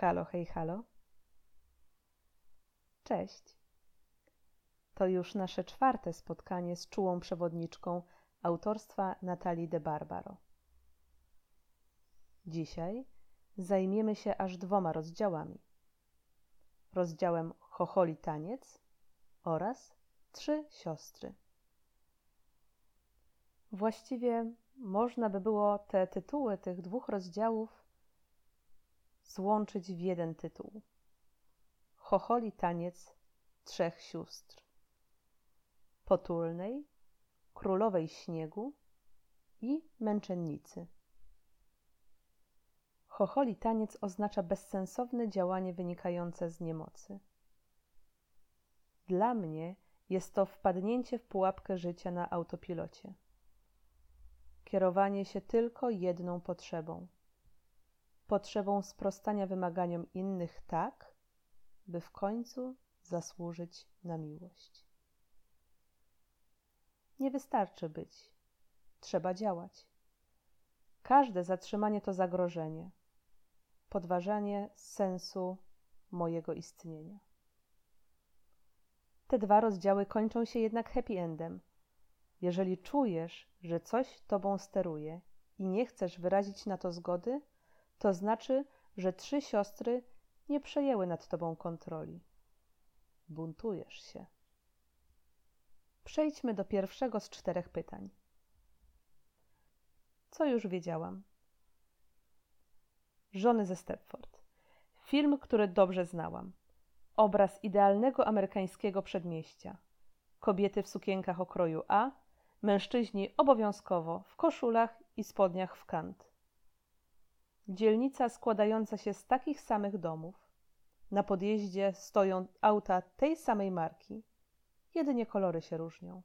Halo, hej, halo. Cześć. To już nasze czwarte spotkanie z czułą przewodniczką autorstwa Natalii de Barbaro. Dzisiaj zajmiemy się aż dwoma rozdziałami. Rozdziałem Chocholi Taniec oraz Trzy Siostry. Właściwie można by było te tytuły tych dwóch rozdziałów złączyć w jeden tytuł. Chocholi taniec trzech sióstr. Potulnej, królowej śniegu i męczennicy. Chocholi taniec oznacza bezsensowne działanie wynikające z niemocy. Dla mnie jest to wpadnięcie w pułapkę życia na autopilocie. Kierowanie się tylko jedną potrzebą – potrzebą sprostania wymaganiom innych tak, by w końcu zasłużyć na miłość. Nie wystarczy być, trzeba działać. Każde zatrzymanie to zagrożenie, podważanie sensu mojego istnienia. Te dwa rozdziały kończą się jednak happy endem. Jeżeli czujesz, że coś tobą steruje i nie chcesz wyrazić na to zgody, to znaczy, że trzy siostry nie przejęły nad tobą kontroli. Buntujesz się. Przejdźmy do pierwszego z czterech pytań. Co już wiedziałam? Żony ze Stepford. Film, który dobrze znałam. Obraz idealnego amerykańskiego przedmieścia. Kobiety w sukienkach okroju A, mężczyźni obowiązkowo w koszulach i spodniach w kant. Dzielnica składająca się z takich samych domów. Na podjeździe stoją auta tej samej marki, jedynie kolory się różnią.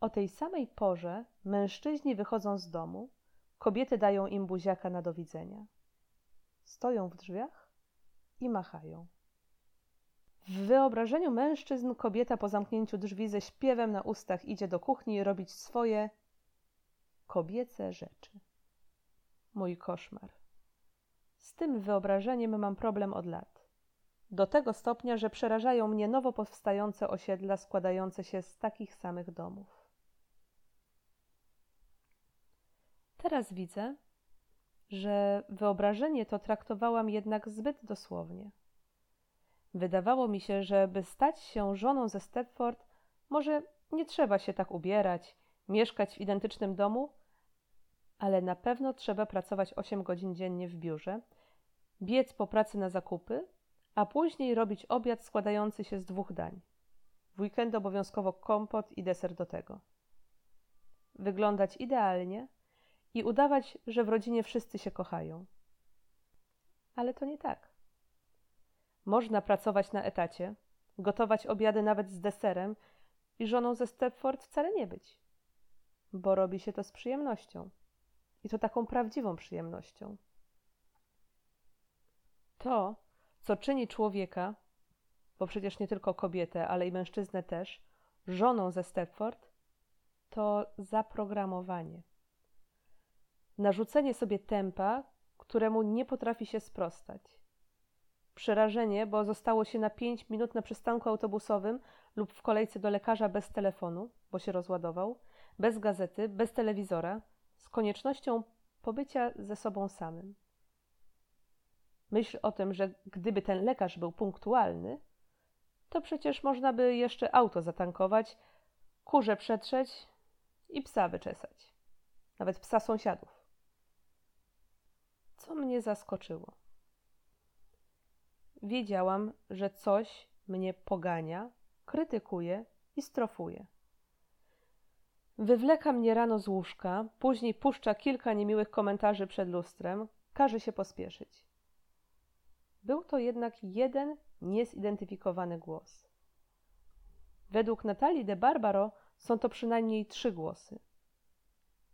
O tej samej porze mężczyźni wychodzą z domu, kobiety dają im buziaka na do widzenia. Stoją w drzwiach i machają. W wyobrażeniu mężczyzn kobieta po zamknięciu drzwi ze śpiewem na ustach idzie do kuchni robić swoje kobiece rzeczy mój koszmar. Z tym wyobrażeniem mam problem od lat. Do tego stopnia, że przerażają mnie nowo powstające osiedla składające się z takich samych domów. Teraz widzę, że wyobrażenie to traktowałam jednak zbyt dosłownie. Wydawało mi się, że by stać się żoną ze Stepford, może nie trzeba się tak ubierać, mieszkać w identycznym domu, ale na pewno trzeba pracować 8 godzin dziennie w biurze, biec po pracy na zakupy, a później robić obiad składający się z dwóch dań. W weekend obowiązkowo kompot i deser do tego. Wyglądać idealnie i udawać, że w rodzinie wszyscy się kochają. Ale to nie tak. Można pracować na etacie, gotować obiady nawet z deserem i żoną ze Stepford wcale nie być, bo robi się to z przyjemnością i to taką prawdziwą przyjemnością. To, co czyni człowieka, bo przecież nie tylko kobietę, ale i mężczyznę też, żoną ze Stepford, to zaprogramowanie. Narzucenie sobie tempa, któremu nie potrafi się sprostać. Przerażenie, bo zostało się na pięć minut na przystanku autobusowym lub w kolejce do lekarza bez telefonu, bo się rozładował, bez gazety, bez telewizora, z koniecznością pobycia ze sobą samym. Myśl o tym, że gdyby ten lekarz był punktualny, to przecież można by jeszcze auto zatankować, kurze przetrzeć i psa wyczesać. Nawet psa sąsiadów. Co mnie zaskoczyło? Wiedziałam, że coś mnie pogania, krytykuje i strofuje. Wywleka mnie rano z łóżka, później puszcza kilka niemiłych komentarzy przed lustrem, każe się pospieszyć. Był to jednak jeden niezidentyfikowany głos. Według Natalii de Barbaro są to przynajmniej trzy głosy.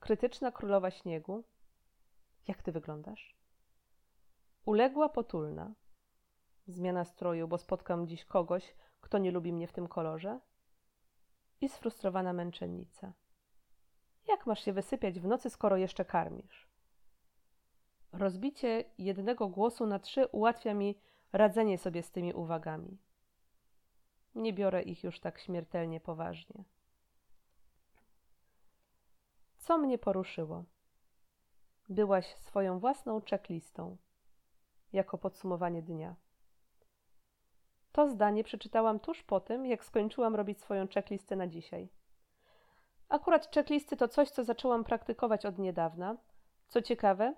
Krytyczna królowa śniegu. Jak ty wyglądasz? Uległa potulna. Zmiana stroju, bo spotkam dziś kogoś, kto nie lubi mnie w tym kolorze. I sfrustrowana męczennica. Jak masz się wysypiać w nocy, skoro jeszcze karmisz? Rozbicie jednego głosu na trzy ułatwia mi radzenie sobie z tymi uwagami. Nie biorę ich już tak śmiertelnie poważnie. Co mnie poruszyło? Byłaś swoją własną checklistą, jako podsumowanie dnia. To zdanie przeczytałam tuż po tym, jak skończyłam robić swoją checklistę na dzisiaj. Akurat checklisty to coś, co zaczęłam praktykować od niedawna. Co ciekawe,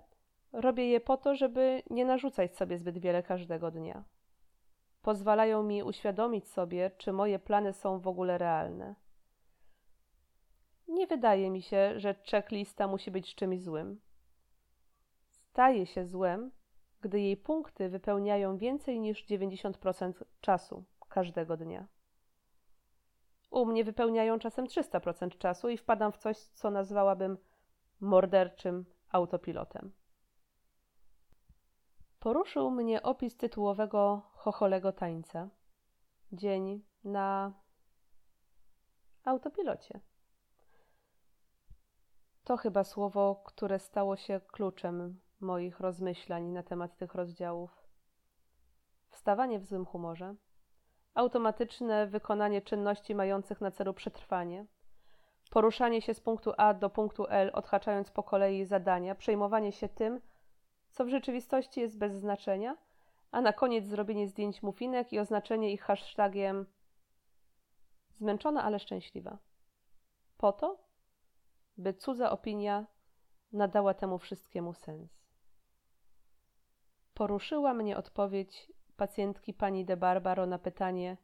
robię je po to, żeby nie narzucać sobie zbyt wiele każdego dnia. Pozwalają mi uświadomić sobie, czy moje plany są w ogóle realne. Nie wydaje mi się, że checklista musi być czymś złym. Staje się złem, gdy jej punkty wypełniają więcej niż 90% czasu każdego dnia. U mnie wypełniają czasem 300% czasu i wpadam w coś, co nazwałabym morderczym autopilotem. Poruszył mnie opis tytułowego chocholego tańca. Dzień na autopilocie. To chyba słowo, które stało się kluczem moich rozmyślań na temat tych rozdziałów. Wstawanie w złym humorze, automatyczne wykonanie czynności mających na celu przetrwanie, poruszanie się z punktu A do punktu L, odhaczając po kolei zadania, przejmowanie się tym, co w rzeczywistości jest bez znaczenia, a na koniec zrobienie zdjęć mufinek i oznaczenie ich hashtagiem zmęczona, ale szczęśliwa. Po to, by cudza opinia nadała temu wszystkiemu sens. Poruszyła mnie odpowiedź pacjentki pani de Barbaro na pytanie,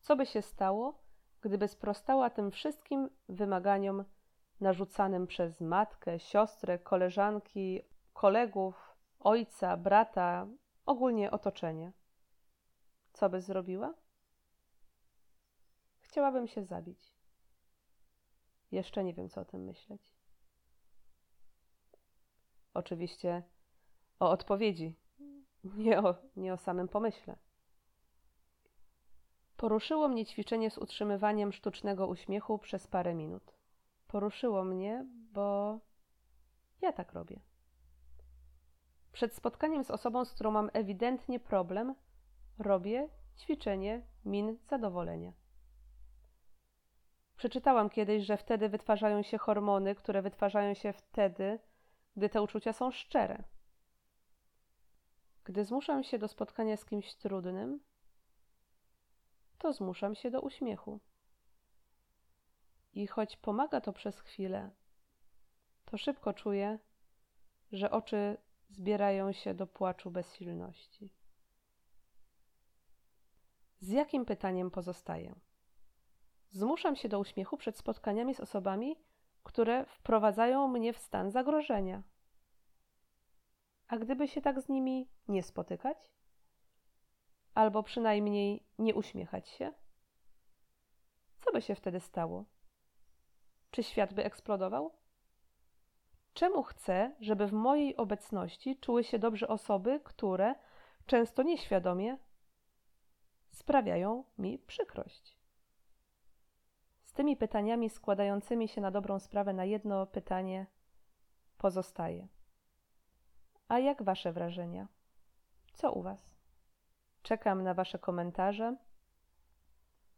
co by się stało, gdyby sprostała tym wszystkim wymaganiom narzucanym przez matkę, siostrę, koleżanki, kolegów, ojca, brata, ogólnie otoczenie. Co by zrobiła? Chciałabym się zabić. Jeszcze nie wiem, co o tym myśleć. Oczywiście o odpowiedzi nie o, nie o samym pomyśle. Poruszyło mnie ćwiczenie z utrzymywaniem sztucznego uśmiechu przez parę minut. Poruszyło mnie, bo ja tak robię. Przed spotkaniem z osobą, z którą mam ewidentnie problem, robię ćwiczenie min zadowolenia. Przeczytałam kiedyś, że wtedy wytwarzają się hormony, które wytwarzają się wtedy, gdy te uczucia są szczere. Gdy zmuszam się do spotkania z kimś trudnym, to zmuszam się do uśmiechu. I choć pomaga to przez chwilę, to szybko czuję, że oczy zbierają się do płaczu bezsilności. Z jakim pytaniem pozostaję? Zmuszam się do uśmiechu przed spotkaniami z osobami, które wprowadzają mnie w stan zagrożenia. A gdyby się tak z nimi nie spotykać? Albo przynajmniej nie uśmiechać się? Co by się wtedy stało? Czy świat by eksplodował? Czemu chcę, żeby w mojej obecności czuły się dobrze osoby, które, często nieświadomie, sprawiają mi przykrość? Z tymi pytaniami składającymi się na dobrą sprawę na jedno pytanie pozostaje. A jak Wasze wrażenia? Co u Was? Czekam na Wasze komentarze.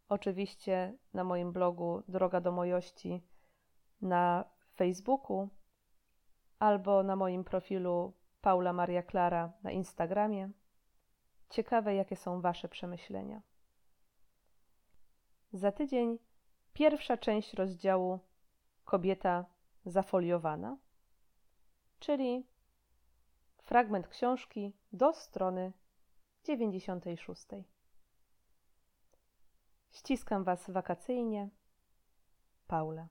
Oczywiście na moim blogu Droga do Mojości na Facebooku albo na moim profilu Paula Maria Klara na Instagramie. Ciekawe, jakie są Wasze przemyślenia. Za tydzień pierwsza część rozdziału Kobieta zafoliowana, czyli Fragment książki do strony 96. Ściskam Was wakacyjnie. Paula.